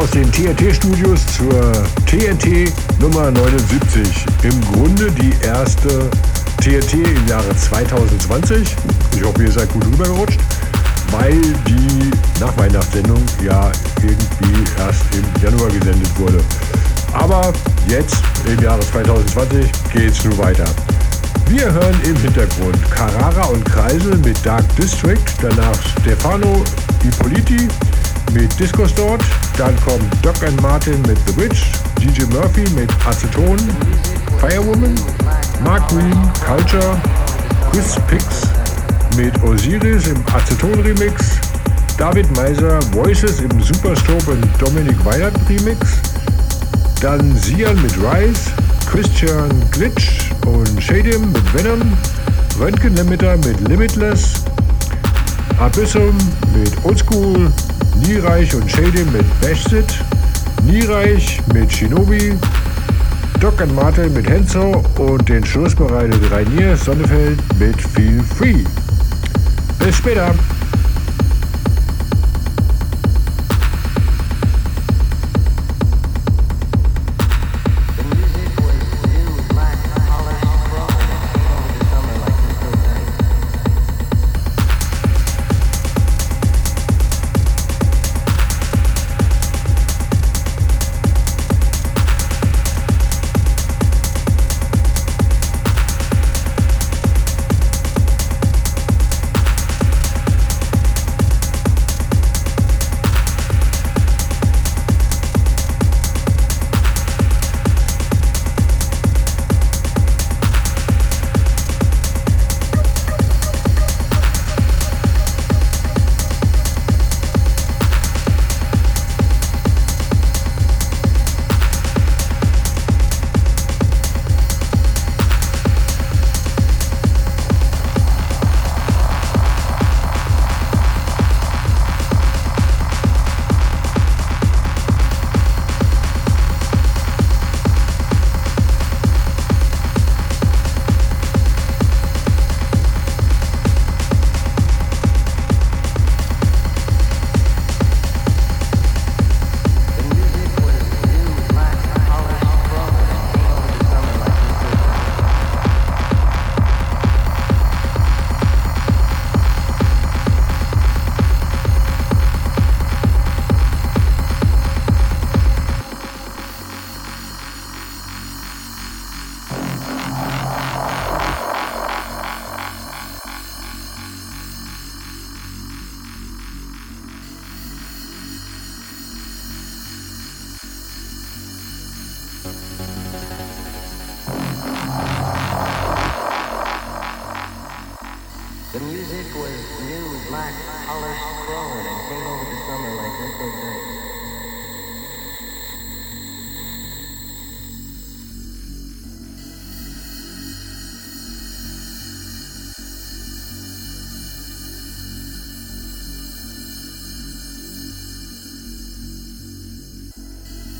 Aus den TNT-Studios zur TNT Nummer 79. Im Grunde die erste TNT im Jahre 2020. Ich hoffe, ihr seid gut rübergerutscht, weil die Nachweihnachtssendung ja irgendwie erst im Januar gesendet wurde. Aber jetzt, im Jahre 2020, geht's nun weiter. Wir hören im Hintergrund Carrara und Kreisel mit Dark District, danach Stefano Ippoliti mit Disco Stort, dann kommt Doc and Martin mit The Witch, DJ Murphy mit Aceton, Firewoman, Mark Green, Culture, Chris Pix mit Osiris im Aceton Remix, David Meiser, Voices im Superstrobe und Dominic Weihnacht Remix, dann Sian mit Rise, Christian Glitch und Shadim mit Venom, Röntgen Limiter mit Limitless, Abyssum mit Oldschool, Niereich und Shady mit Bashsit, Niereich mit Shinobi, Doc and Martin mit Henzo und den Schluss bereitet Rainier Sonnefeld mit Feel Free. Bis später!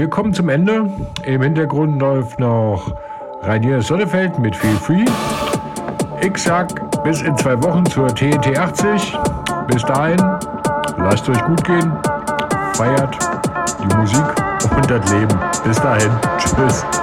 Wir kommen zum Ende. Im Hintergrund läuft noch Rainier Sonnefeld mit Feel Free. Ich sag bis in zwei Wochen zur TNT 80. Bis dahin, lasst euch gut gehen, feiert die Musik und das Leben. Bis dahin, tschüss.